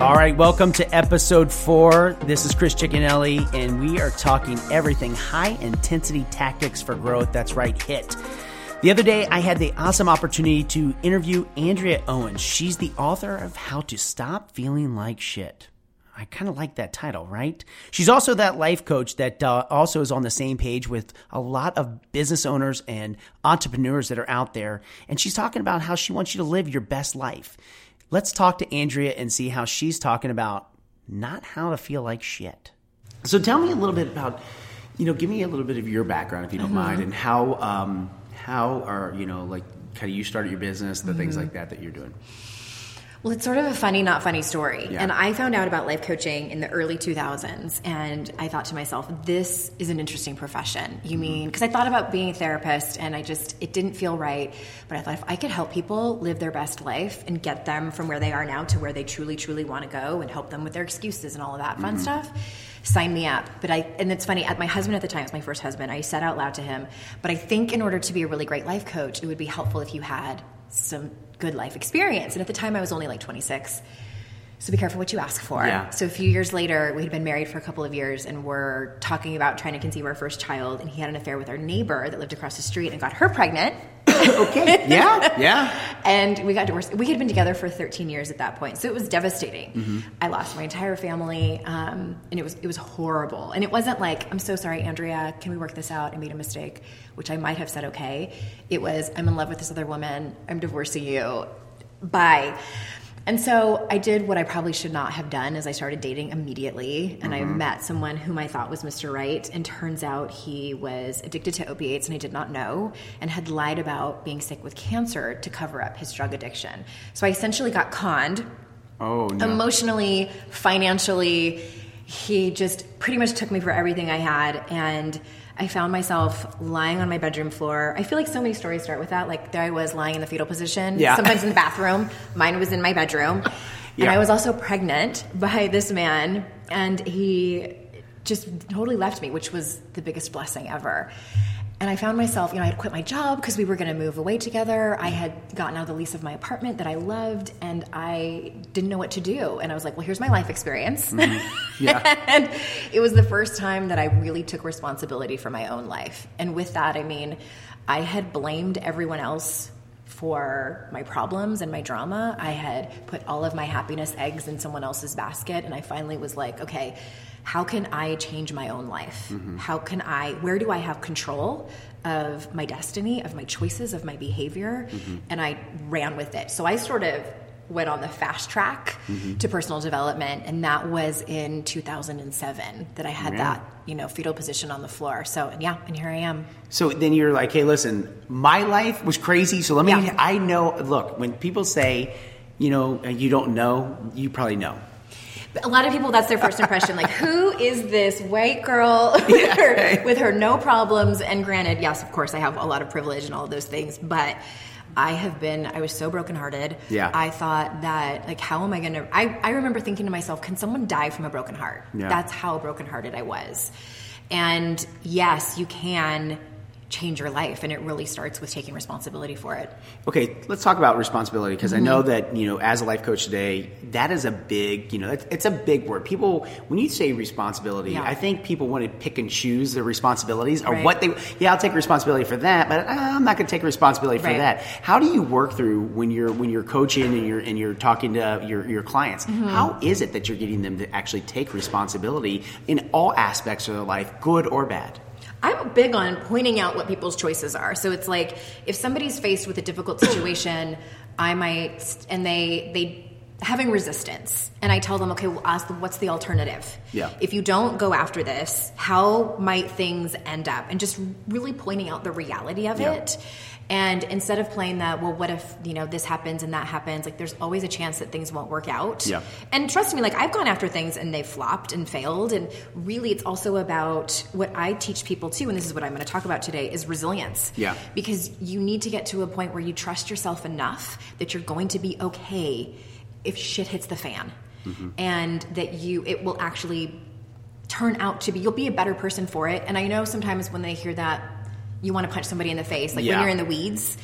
All right, welcome to episode four. This is Chris Chickenelli, and we are talking everything high intensity tactics for growth. That's right, HIT. The other day, I had the awesome opportunity to interview Andrea Owens. She's the author of How to Stop Feeling Like Shit. I kind of like that title, right? She's also that life coach that uh, also is on the same page with a lot of business owners and entrepreneurs that are out there. And she's talking about how she wants you to live your best life. Let's talk to Andrea and see how she's talking about not how to feel like shit. So tell me a little bit about, you know, give me a little bit of your background if you don't Mm-hmm. mind, and how um, how are you know like kind of you started your business, the Mm-hmm. things like that that you're doing. Well, it's sort of a funny, not funny story. Yeah. And I found out about life coaching in the early 2000s, and I thought to myself, this is an interesting profession. You mm-hmm. mean, because I thought about being a therapist, and I just, it didn't feel right. But I thought if I could help people live their best life and get them from where they are now to where they truly, truly want to go and help them with their excuses and all of that fun mm-hmm. stuff, sign me up. But I, and it's funny, at my husband at the time, it was my first husband, I said out loud to him, but I think in order to be a really great life coach, it would be helpful if you had some good life experience. And at the time, I was only like 26. So be careful what you ask for. Yeah. So a few years later, we had been married for a couple of years and we're talking about trying to conceive our first child. And he had an affair with our neighbor that lived across the street and got her pregnant. Okay. Yeah. Yeah. And we got divorced. We had been together for 13 years at that point, so it was devastating. I lost my entire family, um, and it was it was horrible. And it wasn't like, "I'm so sorry, Andrea. Can we work this out? I made a mistake," which I might have said okay. It was, "I'm in love with this other woman. I'm divorcing you. Bye." And so I did what I probably should not have done is I started dating immediately and I mm-hmm. met someone whom I thought was Mr. Right and turns out he was addicted to opiates and I did not know and had lied about being sick with cancer to cover up his drug addiction. So I essentially got conned Oh no. emotionally, financially. He just pretty much took me for everything I had. And I found myself lying on my bedroom floor. I feel like so many stories start with that. Like there I was lying in the fetal position, Yeah. sometimes in the bathroom. Mine was in my bedroom. And I was also pregnant by this man. And he just totally left me, which was the biggest blessing ever. And I found myself, you know, I had quit my job because we were going to move away together. I had gotten out of the lease of my apartment that I loved, and I didn't know what to do. And I was like, well, here's my life experience. Mm-hmm. Yeah. and it was the first time that I really took responsibility for my own life. And with that, I mean, I had blamed everyone else for my problems and my drama. I had put all of my happiness eggs in someone else's basket. And I finally was like, okay, how can I change my own life? Mm-hmm. How can I, where do I have control of my destiny, of my choices, of my behavior? Mm-hmm. And I ran with it. So I sort of went on the fast track mm-hmm. to personal development. And that was in 2007 that I had that, you know, fetal position on the floor. So, and yeah, and here I am. So then you're like, hey, listen, my life was crazy. So let me, Yeah. I know, look, when people say, you know, you don't know, you probably know. A lot of people, that's their first impression. Like, who is this white girl with, her, with her no problems? And granted, yes, of course, I have a lot of privilege and all of those things, but I have been, I was so brokenhearted. Yeah. I thought that, like, how am I going to, I, I remember thinking to myself, can someone die from a broken heart? Yeah. That's how brokenhearted I was. And yes, you can change your life, and it really starts with taking responsibility for it. Okay, let's talk about responsibility because I know that you know, as a life coach today, that is a big, you know, it's, it's a big word. People, when you say responsibility, Yeah. I think people want to pick and choose their responsibilities or Right. what they. Yeah, I'll take responsibility for that, but uh, I'm not going to take responsibility for Right. that. How do you work through when you're when you're coaching and you're and you're talking to your your clients? Mm-hmm. How is it that you're getting them to actually take responsibility in all aspects of their life, good or bad? I'm big on pointing out what people's choices are. So it's like if somebody's faced with a difficult situation, I might and they they having resistance and I tell them, okay, well ask them what's the alternative? Yeah. If you don't go after this, how might things end up? And just really pointing out the reality of Yeah. it. And instead of playing that, well, what if, you know, this happens and that happens, like there's always a chance that things won't work out. Yeah. And trust me, like I've gone after things and they've flopped and failed. And really, it's also about what I teach people too, and this is what I'm going to talk about today, is resilience. Yeah. Because you need to get to a point where you trust yourself enough that you're going to be okay if shit hits the fan, mm-hmm. and that you it will actually turn out to be you'll be a better person for it. And I know sometimes when they hear that, you want to punch somebody in the face, like Yeah. when you're in the weeds.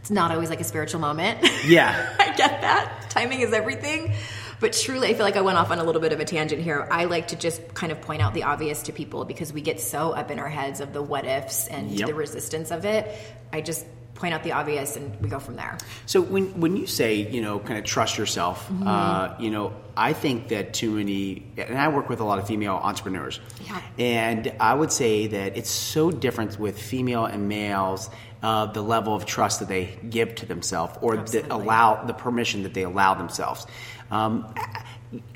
It's not always like a spiritual moment. Yeah. I get that. Timing is everything. but truly, I feel like I went off on a little bit of a tangent here. I like to just kind of point out the obvious to people because we get so up in our heads of the what ifs and Yep. the resistance of it. I just point out the obvious and we go from there. So when when you say you know kind of trust yourself, Mm-hmm. uh, you know I think that too many, and I work with a lot of female entrepreneurs, Yeah. and I would say that it's so different with female and males. Uh, the level of trust that they give to themselves, or that allow the permission that they allow themselves. Um,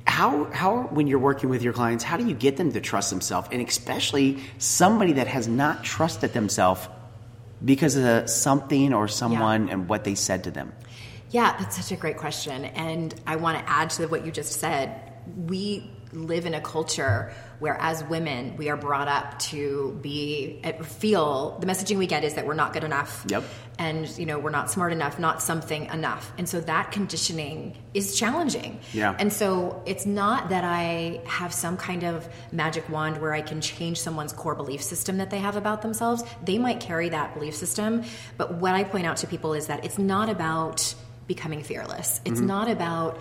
how how when you're working with your clients, how do you get them to trust themselves, and especially somebody that has not trusted themselves because of something or someone and what they said to them? Yeah, that's such a great question. And I want to add to what you just said. We live in a culture where, as women, we are brought up to be, eh, feel the messaging we get is that we're not good enough. Yep. And, you know, we're not smart enough, not something enough. And so that conditioning is challenging. Yeah. And so it's not that I have some kind of magic wand where I can change someone's core belief system that they have about themselves. They might carry that belief system, but what I point out to people is that it's not about becoming fearless. It's Mm-hmm. not about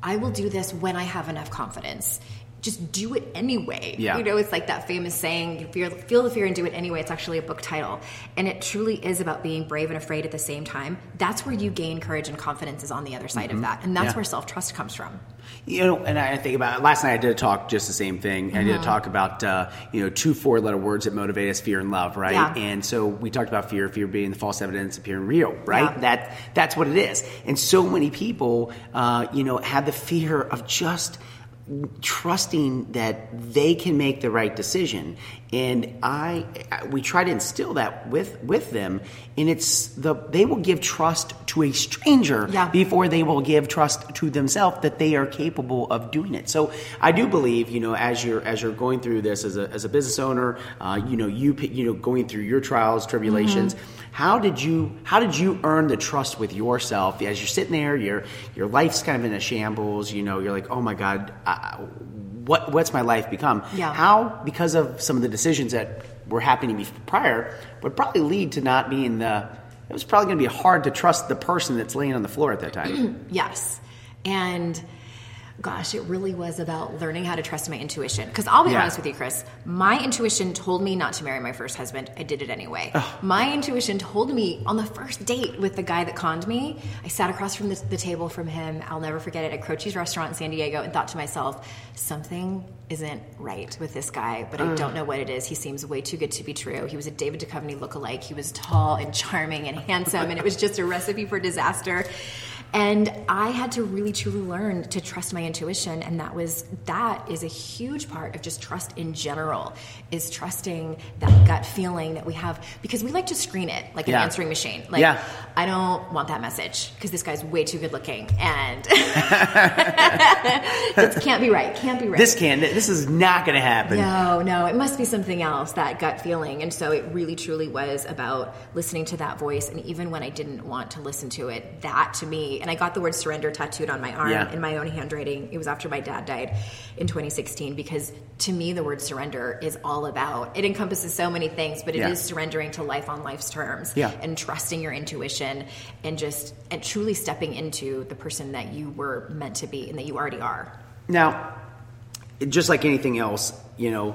I will do this when I have enough confidence. Just do it anyway. Yeah. You know, it's like that famous saying, feel, the fear and do it anyway. It's actually a book title. And it truly is about being brave and afraid at the same time. That's where you gain courage and confidence is on the other side of that. And that's Mm-hmm. Yeah. where self trust comes from. You know, and I think about last night. I did a talk just the same thing. I did Mm-hmm. a talk about uh, you know two four letter words that motivate us: fear and love, right? Yeah. And so we talked about fear, fear being the false evidence appearing real, right? Yeah. That that's what it is. And so many people, uh, you know, have the fear of just trusting that they can make the right decision. And i we try to instill that with with them. And it's the they will give trust to a stranger Yeah. before they will give trust to themselves that they are capable of doing it. So i do believe you know as you're as you're going through this as a, as a business owner uh, you know you you know going through your trials tribulations how did you how did you earn the trust with yourself as you're sitting there your your life's kind of in a shambles you know you're like oh my god I, what what's my life become Yeah. how because of some of the decisions that were happening prior would probably lead to not being the it was probably going to be hard to trust the person that's laying on the floor at that time Yes. And gosh, it really was about learning how to trust my intuition. Because I'll be Yeah. honest with you, Chris, my intuition told me not to marry my first husband. I did it anyway. My intuition told me on the first date with the guy that conned me, I sat across from the, the table from him. I'll never forget it at Croce's restaurant in San Diego and thought to myself, something isn't right with this guy, but I don't know what it is. He seems way too good to be true. He was a David Duchovny lookalike. He was tall and charming and handsome, and it was just a recipe for disaster. And I had to really truly learn to trust my intuition and that was that is a huge part of just trust in general is trusting that gut feeling that we have because we like to screen it like Yeah. an answering machine. Like Yeah. I don't want that message because this guy's way too good looking and it can't be right. Can't be right. this can't, this is not going to happen No, no, it must be something else, that gut feeling. And so it really truly was about listening to that voice. And even when I didn't want to listen to it, that to me, and I got the word surrender tattooed on my arm Yeah. in my own handwriting. It was after my dad died in 2016 because to me, the word surrender is all about it encompasses so many things, but it is Yeah. surrendering to life on life's terms Yeah. and trusting your intuition and just and truly stepping into the person that you were meant to be and that you already are. Now, just like anything else, you know,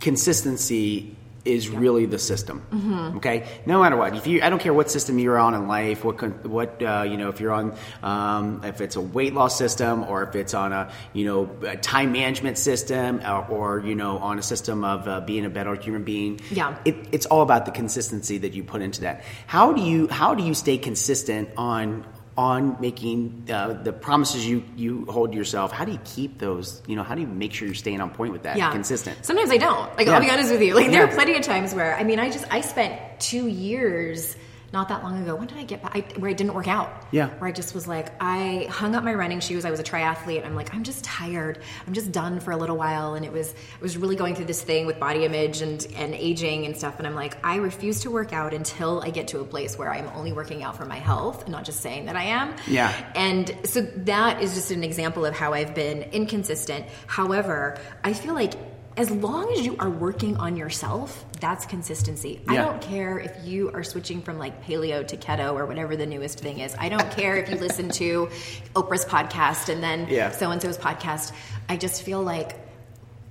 consistency is really the system. Mm-hmm. Okay, no matter what, if you, I don't care what system you're on in life, what what uh, you know, if you're on, um, if it's a weight loss system or if it's on a you know a time management system or, or you know on a system of uh, being a better human being. Yeah. it, it's all about the consistency that you put into that. How do you how do you stay consistent on on making uh, the promises you you hold yourself? How do you keep those? You know, how do you make sure you're staying on point with that? yeah. consistent. Sometimes I don't. Like Yeah. I'll be honest with you. Like there Yeah. are plenty of times where I mean I just I spent two years not that long ago. When did I get back? I, where I didn't work out. Yeah. Where I just was like, I hung up my running shoes. I was a triathlete. I'm like, I'm just tired. I'm just done for a little while. And it was, I was really going through this thing with body image and, and aging and stuff. And I'm like, I refuse to work out until I get to a place where I'm only working out for my health and not just saying that I am. Yeah. And so that is just an example of how I've been inconsistent. However, I feel like as long as you are working on yourself, that's consistency. I don't care if you are switching from like paleo to keto or whatever the newest thing is. I don't care if you listen to Oprah's podcast and then Yeah. so and so's podcast. I just feel like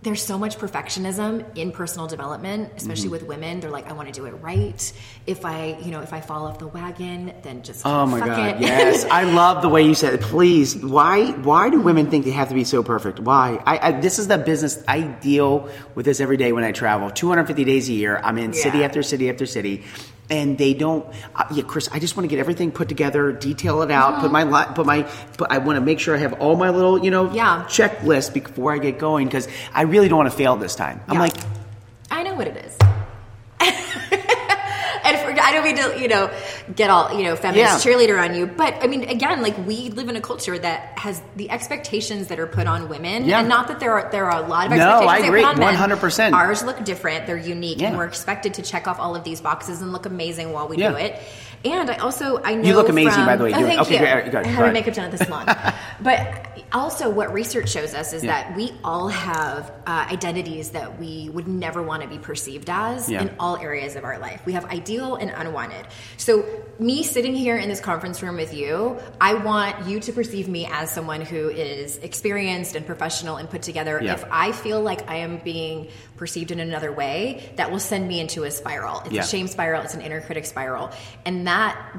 there's so much perfectionism in personal development, especially Mm-hmm. with women. They're like, I want to do it right. If I, you know, if I fall off the wagon, then just Oh my god! it. Yes, I love the way you said it. Please, why? Why do women think they have to be so perfect? Why? I, I this is the business I deal with this every day when I travel. 250 days a year. I'm in city after city after city, and they don't. Uh, yeah, Chris, I just want to get everything put together, detail it out, put my li- put my. Put, I want to make sure I have all my little you know Yeah. checklist before I get going because I really don't want to fail this time. I'm Yeah. like, I know what it is. and for, I don't mean to, you know, get all, you know, feminist Yeah. cheerleader on you, but I mean, again, like we live in a culture that has the expectations that are put on women, Yeah. and not that there are there are a lot of expectations No, I that are agree, put on men. 100%. Ours look different; they're unique, and we're expected to check off all of these boxes and look amazing while we Yeah. do it. And I also I know you look amazing, from- by the way. Oh, You- thank okay, you. great. All right, go I had my makeup done at the salon, but also what research shows us is Yeah. that we all have uh, identities that we would never want to be perceived as Yeah. in all areas of our life. We have ideal and unwanted. So, me sitting here in this conference room with you, I want you to perceive me as someone who is experienced and professional and put together. Yeah. If I feel like I am being perceived in another way, that will send me into a spiral. It's Yeah. a shame spiral, it's an inner critic spiral. And that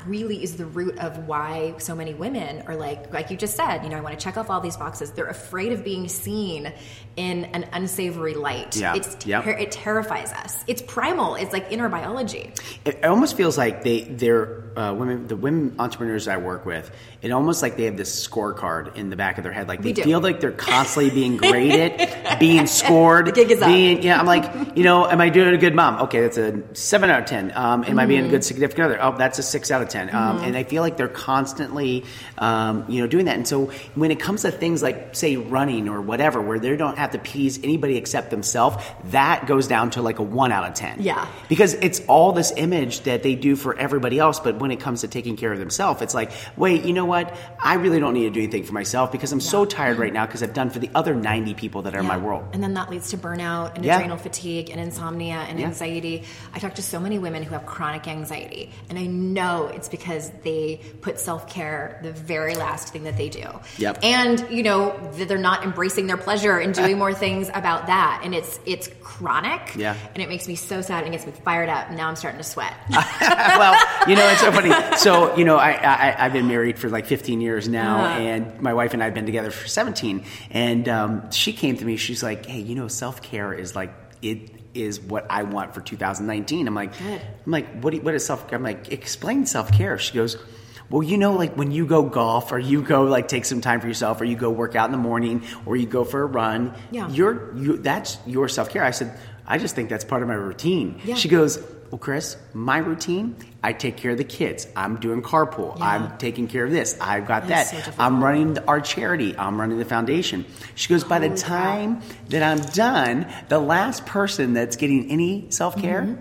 really is the root of why so many women are like, like you just said, you know, I want to check off all these boxes. They're afraid of being seen in an unsavory light. Yeah. It's ter- Yep. it terrifies us. It's primal. It's like in our biology. It almost feels like they they're uh, women the women entrepreneurs I work with. It almost like they have this scorecard in the back of their head. Like they feel like they're constantly being graded, being scored. The gig is up. being, Yeah, I'm like, you know, am I doing a good mom? Okay, that's a seven out of ten. Um, am I being a good significant other? Oh, that's a six out of 10 Um, and I feel like they're constantly, um, you know, doing that. And so when it comes to things like say running or whatever, where they don't have to please anybody except themselves, that goes down to like a one out of ten. Yeah. Because it's all this image that they do for everybody else, but when it comes to taking care of themselves, it's like, wait, you know what? I really don't need to do anything for myself because I'm so tired right now because I've done for the other 90 people that are in my world. And then that leads to burnout and Yeah. adrenal fatigue and insomnia and Yeah. anxiety. I talk to so many women who have chronic anxiety, and I know it's because they put self care the very last thing that they do. Yep. And you know that they're not embracing their pleasure and doing more things about that, and it's it's chronic. Yeah. And it makes me so sad and gets me fired up. Now I'm starting to sweat. well, you know, it's so funny. So, you know, I, I, I've been married for like 15 years now, Uh-huh. and my wife and I have been together for 17. And um, she came to me, she's like, hey, you know, self care is like, it is what I want for 2019. I'm like, Good. I'm like, what, do you, what is self care? I'm like, explain self care. She goes, well, you know, like when you go golf or you go like take some time for yourself or you go work out in the morning or you go for a run, Yeah. you're, you, that's your self care. I said, I just think that's part of my routine. Yeah. She goes, well, Chris, my routine, I take care of the kids. I'm doing carpool. Yeah. I'm taking care of this. I've got That's that. so. I'm running the- our charity. I'm running the foundation. She goes, by the time that I'm done, the last person that's getting any self care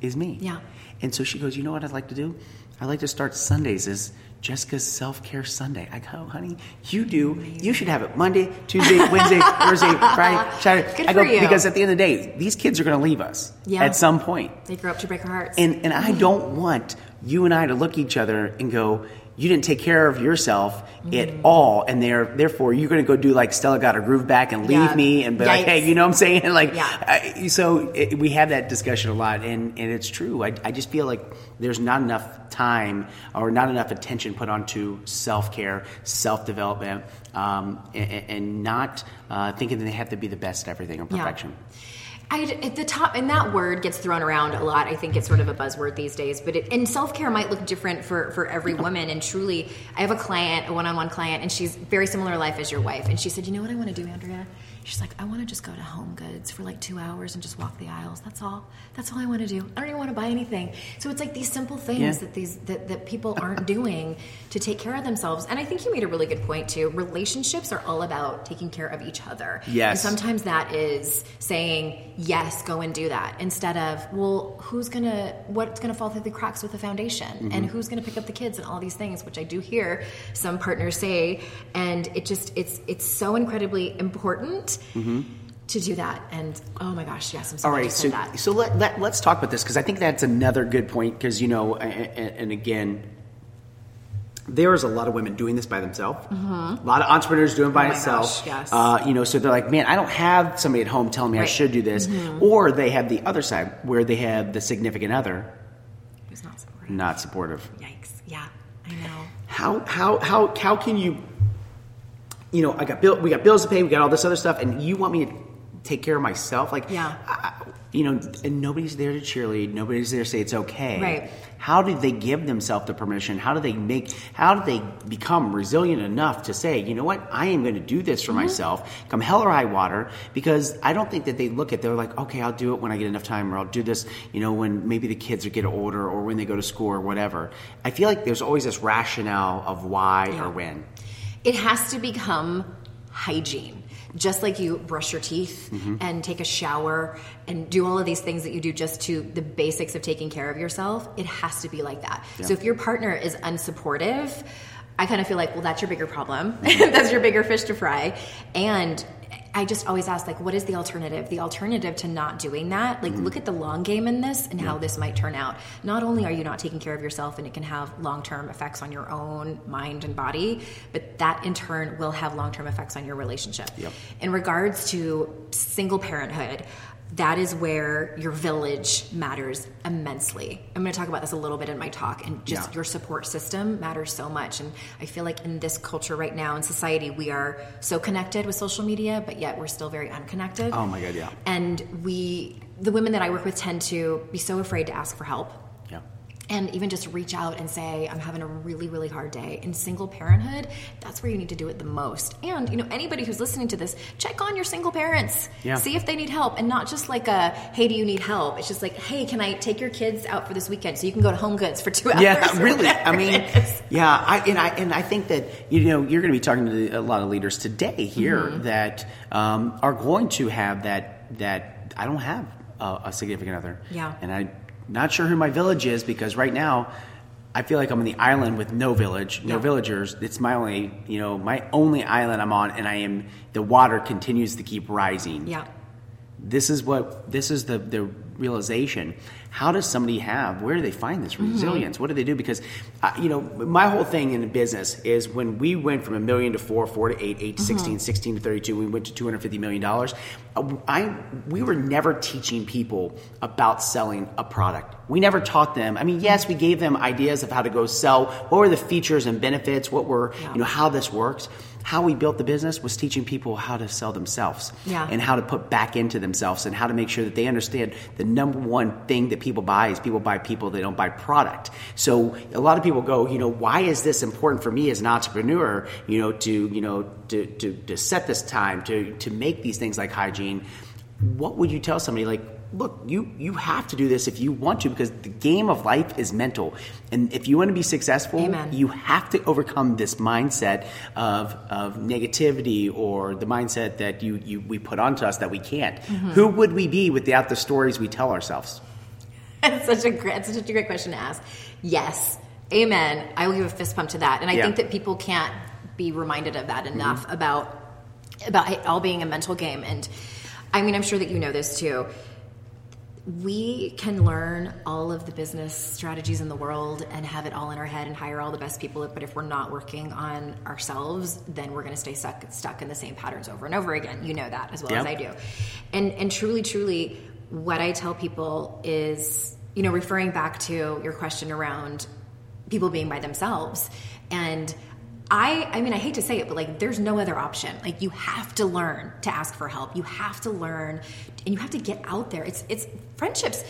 is me. Mm-hmm. Yeah. And so she goes, you know what I'd like to do? I'd like to start Sundays as Jessica's self care Sunday. I go, honey, you do. You should have it Monday, Tuesday, Wednesday, Thursday, Friday, Saturday. Good I go for you. because at the end of the day, these kids are going to leave us Yeah. at some point. they grow up to break our hearts. And and I don't want you and I to look at each other and go, you didn't take care of yourself at Mm-hmm. all, and there therefore you're going to go do like Stella got her groove back and leave Yeah. me and be like, hey, you know what I'm saying? Like, Yeah. I, so it, we have that discussion a lot, and and it's true. I, I just feel like there's not enough time or not enough attention put onto self care, self development, um, and, and not uh, thinking that they have to be the best at everything or Yeah. I, at the top, and that word gets thrown around a lot. I think it's sort of a buzzword these days. But it, and self care might look different for for every woman. And truly, I have a client, a one on one client, and she's very similar life as your wife. And she said, "You know what I want to do, Andrea? She's like, I want to just go to Home Goods for like two hours and just walk the aisles. That's all. That's all I want to do. I don't even want to buy anything. So it's like these simple things Yeah. that these that, that people aren't doing to take care of themselves. And I think you made a really good point too. Relationships are all about taking care of each other. Yes. And sometimes that is saying yes, go and do that instead of well, who's gonna what's gonna fall through the cracks with the foundation Mm-hmm. and who's gonna pick up the kids and all these things, which I do hear some partners say, and it just it's it's so incredibly important. Mm-hmm. to do that. And oh my gosh, yes, I'm so All right, so that. so let, let let's talk about this because I think that's another good point because you know, and, and again, there is a lot of women doing this by themselves. A lot of entrepreneurs doing it by Mm-hmm. Oh themselves. gosh, yes. Uh, you know, so they're like, man, I don't have somebody at home telling me I Right. Mm-hmm. should do this, or they have the other side where they have the significant other Who's not supportive? not supportive. Yikes! Yeah, I know. How how how how can you? You know, I got bill. We got bills to pay. We got all this other stuff, and you want me to take care of myself? Like, Yeah. I, you know, and nobody's there to cheerlead. Nobody's there to say it's okay. Right. How do they give themselves the permission? How do they make? How do they become resilient enough to say, you know what, I am going to do this for Mm-hmm. myself, come hell or high water? Because I don't think that they look at. They're like, okay, I'll do it when I get enough time, or I'll do this, you know, when maybe the kids are get older, or when they go to school, or whatever. I feel like there's always this rationale of why Yeah. or when. It has to become hygiene. Just like you brush your teeth Mm-hmm. and take a shower and do all of these things that you do just to the basics of taking care of yourself, it has to be like that. So if your partner is unsupportive, I kind of feel like, well, that's your bigger problem. Mm-hmm. that's your bigger fish to fry. And I just always ask, like, what is the alternative? The alternative to not doing that, like, Mm-hmm. look at the long game in this and how this might turn out. Not only are you not taking care of yourself and it can have long term effects on your own mind and body, but that in turn will have long term effects on your relationship. Yep. In regards to single parenthood, that is where your village matters immensely. I'm going to talk about this a little bit in my talk, and just Yeah. your support system matters so much. And I feel like in this culture right now in society, we are so connected with social media, but yet we're still very unconnected. Oh my God, yeah. And we, the women that I work with, tend to be so afraid to ask for help. And even just reach out and say i'm having a really really hard day in single parenthood that's where you need to do it the most and you know anybody who's listening to this check on your single parents Yeah. see if they need help and not just like a hey do you need help it's just like hey can i take your kids out for this weekend so you can go to home goods for two hours Yeah, really. I mean, yeah, I, and I and I think that you know you're going to be talking to a lot of leaders today here Mm-hmm. that um, are going to have that that I don't have a, a significant other. Yeah. and I'm not sure who my village is because right now. I feel like I'm on the island with no village, no Yeah. villagers. It's my only, you know, my only island I'm on, and I am. The water continues to keep rising yeah this is what this is the the realization how does somebody have where do they find this Mm-hmm. resilience? What do they do? Because uh, you know my whole thing in business is when we went from a million to four four to eight eight to Mm-hmm. 16 16 to 32 we went to 250 million dollars. Uh, i we were never teaching people about selling a product. We never taught them. I mean yes we gave them ideas of how to go sell. What were the features and benefits? What were you know how this works? How we built the business was teaching people how to sell themselves Yeah. and how to put back into themselves and how to make sure that they understand the number one thing that people buy is people buy people they don't buy product. So a lot of people go you know why is this important for me as an entrepreneur you know to you know to to, to set this time to to make these things like hygiene? What would you tell somebody? Like look you you have to do this if you want to because the game of life is mental and if you want to be successful Amen. you have to overcome this mindset of, of negativity or the mindset that you, you we put onto us that we can't. Mm-hmm. Who would we be without the stories we tell ourselves? It's such a great, such a great question to ask. Yes, amen. I will give a fist pump to that, and I Yeah. think that people can't be reminded of that enough about about it all being a mental game. And I mean, I'm sure that you know this too. We can learn all of the business strategies in the world and have it all in our head and hire all the best people. But if we're not working on ourselves, then we're going to stay stuck stuck in the same patterns over and over again. You know that as well as I do. And and truly, truly, what I tell people is, you know, referring back to your question around people being by themselves and I I mean I hate to say it but like there's no other option. Like you have to learn to ask for help. You have to learn and you have to get out there. It's it's friendships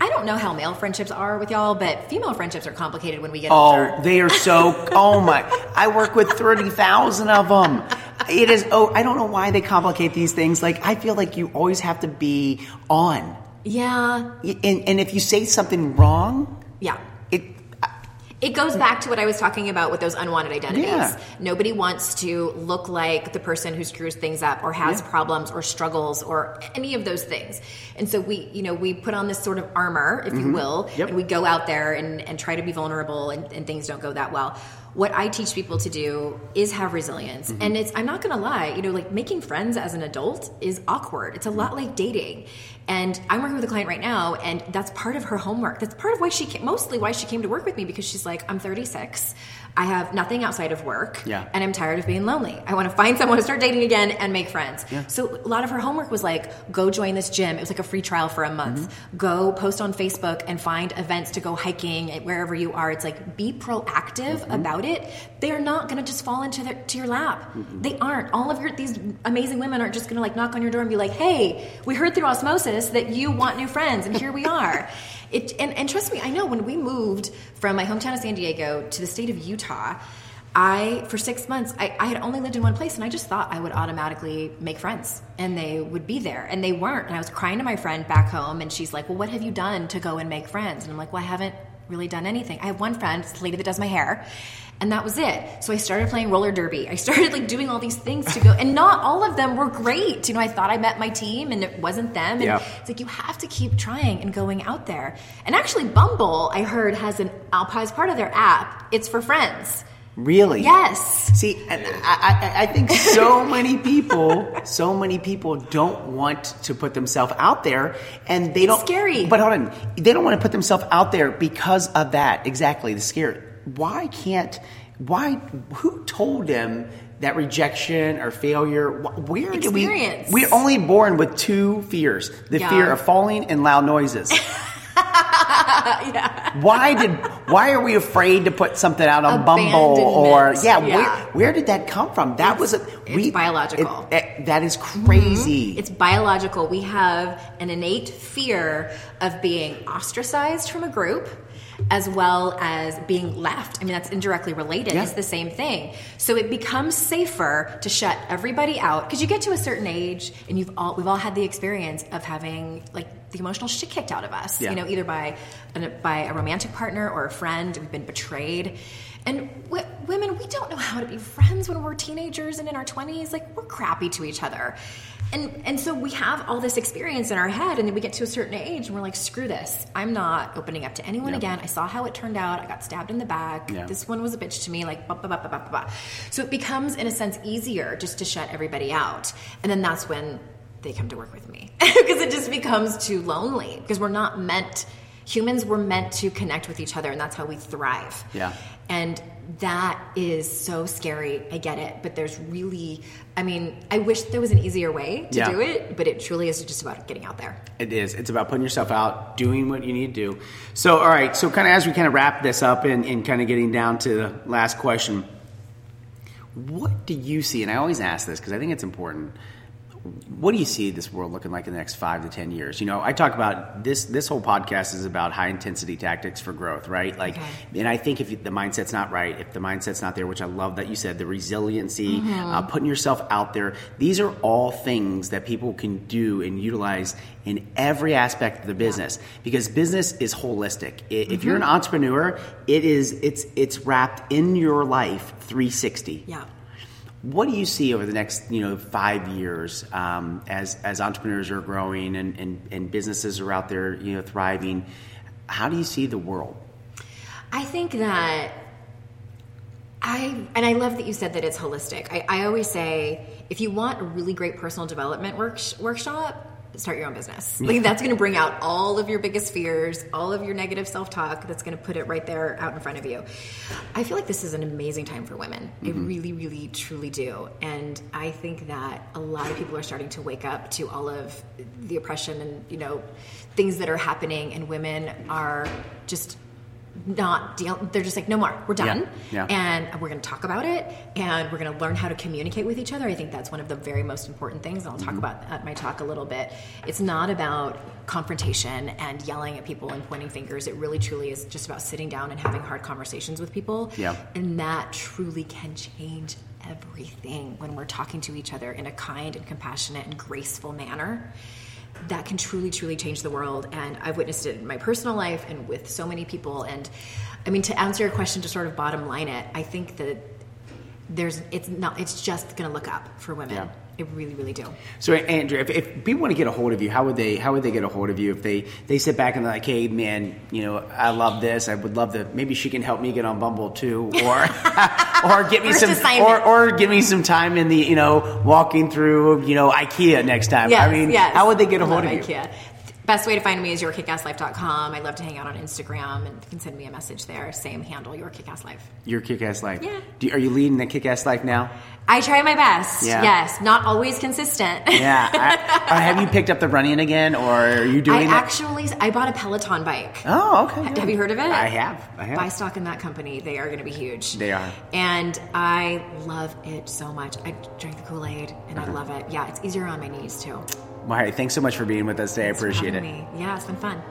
I don't know how male friendships are with y'all, but female friendships are complicated when we get oh, older. Oh, they are so. oh my! I work with thirty thousand of them. It is. Oh, I don't know why they complicate these things. Like I feel like you always have to be on, Yeah. and, and if you say something wrong, Yeah. it. It goes back to what I was talking about with those unwanted identities. Yeah. Nobody wants to look like the person who screws things up or has Yeah. problems or struggles or any of those things. And so we, you know, we put on this sort of armor, if you will, Mm-hmm. Yep. and we go out there and, and try to be vulnerable and, and things don't go that well. what I teach people to do is have resilience. Mm-hmm. And it's, I'm not gonna lie, you know, like making friends as an adult is awkward. It's a lot like dating. And I'm working with a client right now, and that's part of her homework. That's part of why she came, mostly why she came to work with me because she's like, I'm 36. I have nothing outside of work, Yeah. and I'm tired of being lonely. I want to find someone to start dating again and make friends. Yeah. So a lot of her homework was like, go join this gym. It was like a free trial for a month. Mm-hmm. Go post on Facebook and find events to go hiking wherever you are. It's like be proactive Mm-hmm. about it. They are not going to just fall into their, to your lap. They aren't. All of your these amazing women aren't just going to like knock on your door and be like, "Hey, we heard through osmosis that you want new friends, and here we are." It, and, and trust me, I know when we moved from my hometown of San Diego to the state of Utah, I, for six months, I, I had only lived in one place and I just thought I would automatically make friends and they would be there and they weren't. And I was crying to my friend back home and she's like, Well, what have you done to go and make friends? And I'm like, Well, I haven't really done anything. I have one friend, it's the lady that does my hair. And that was it. So I started playing roller derby. I started like doing all these things to go, and not all of them were great. You know, I thought I met my team, and it wasn't them. And Yeah. it's like you have to keep trying and going out there. And actually, Bumble, I heard, has an as part of their app. It's for friends. Really? Yes. See, and I, I, I think so many people, so many people don't want to put themselves out there, and they don't. scary. But hold on, they don't want to put themselves out there because of that. Exactly, the scare. Why can't? Why? Who told them that rejection or failure? wh- Where did we? Experience. We're only born with two fears: the Yeah. fear of falling and loud noises. yeah. Why did? Why are we afraid to put something out on Bumble or yeah? Yeah. Where where did that come from? That was a it's biological. it- it- that is crazy. Mm-hmm. It's biological. We have an innate fear of being ostracized from a group as well as being left. I mean, that's indirectly related. Yeah. It's the same thing. So it becomes safer to shut everybody out because you get to a certain age and you've all we've all had the experience of having like the emotional shit kicked out of us. Yeah. You know, either by by a romantic partner or a friend. We've been betrayed. And w- women, we don't know how to be friends when we're teenagers and in our 20s. Like, we're crappy to each other. And, and so we have all this experience in our head, and then we get to a certain age, and we're like, screw this. I'm not opening up to anyone Yeah. again. I saw how it turned out. I got stabbed in the back. Yeah. This one was a bitch to me. Like, bah, bah, bah, bah, bah, bah. So it becomes, in a sense, easier just to shut everybody out. And then that's when they come to work with me because it just becomes too lonely because we're not meant humans were meant to connect with each other and that's how we thrive Yeah. and that is so scary i get it but there's really i mean i wish there was an easier way to Yeah. do it but it truly is just about getting out there It is. It's about putting yourself out, doing what you need to do. So, all right. So, kind of as we kind of wrap this up and, and kind of getting down to the last question, what do you see? And I always ask this because I think it's important. What do you see this world looking like in the next five to ten years? You know, I talk about this. This whole podcast is about high intensity tactics for growth, right? Like, Okay. and I think if the mindset's not right, if the mindset's not there, which I love that you said, the resiliency, uh, putting yourself out there, these are all things that people can do and utilize in every aspect of the business because business is holistic. If you're an entrepreneur, it is it's it's wrapped in your life 360. yeah What do you see over the next, you know, five years um, as as entrepreneurs are growing and, and, and businesses are out there, you know, thriving? How do you see the world? I think that I and I love that you said that it's holistic. I, I always say if you want a really great personal development work, workshop, start your own business. Like that's going to bring out all of your biggest fears, all of your negative self talk. That's going to put it right there out in front of you. I feel like this is an amazing time for women. I mm-hmm. really, really, truly do. And I think that a lot of people are starting to wake up to all of the oppression and you know things that are happening, and women are just not deal they're just like no more we're done Yeah, yeah. and we're going to talk about it and we're going to learn how to communicate with each other i think that's one of the very most important things and i'll Mm-hmm. talk about at my talk a little bit it's not about confrontation and yelling at people and pointing fingers it really truly is just about sitting down and having hard conversations with people Yeah. and that truly can change everything when we're talking to each other in a kind and compassionate and graceful manner that can truly truly change the world. And i've witnessed it in my personal life and with so many people. And i mean to answer your question to sort of bottom line it i think that there's it's not it's just going to look up for women. Yeah. I really, really do. So, Andrew, if, if people want to get a hold of you, how would they how would they get a hold of you if they they sit back and they're like, hey, man, you know, I love this. I would love to. Maybe she can help me get on Bumble too, or or get me some assignment. or or give me some time in the you know walking through you know IKEA next time. Yes, I mean, yes. how would they get a hold of you? IKEA. Best way to find me is yourkickasslife.com. I love to hang out on Instagram and you can send me a message there. Same handle, your kickass life. Your kick-ass life. Yeah. Do, are you leading the kick-ass life now? I try my best. Yeah. Yes, not always consistent. Yeah. I, have you picked up the running again, or are you I doing that? actually I bought a Peloton bike. Oh, okay. Have you heard of it? I have. I have. Buy stock in that company. They are going to be huge. They are. And I love it so much. I drank the Kool Aid and Uh-huh. I love it. Yeah, it's easier on my knees too. Right. Thanks so much for being with us today. I appreciate it. Me. Yeah, it's been fun.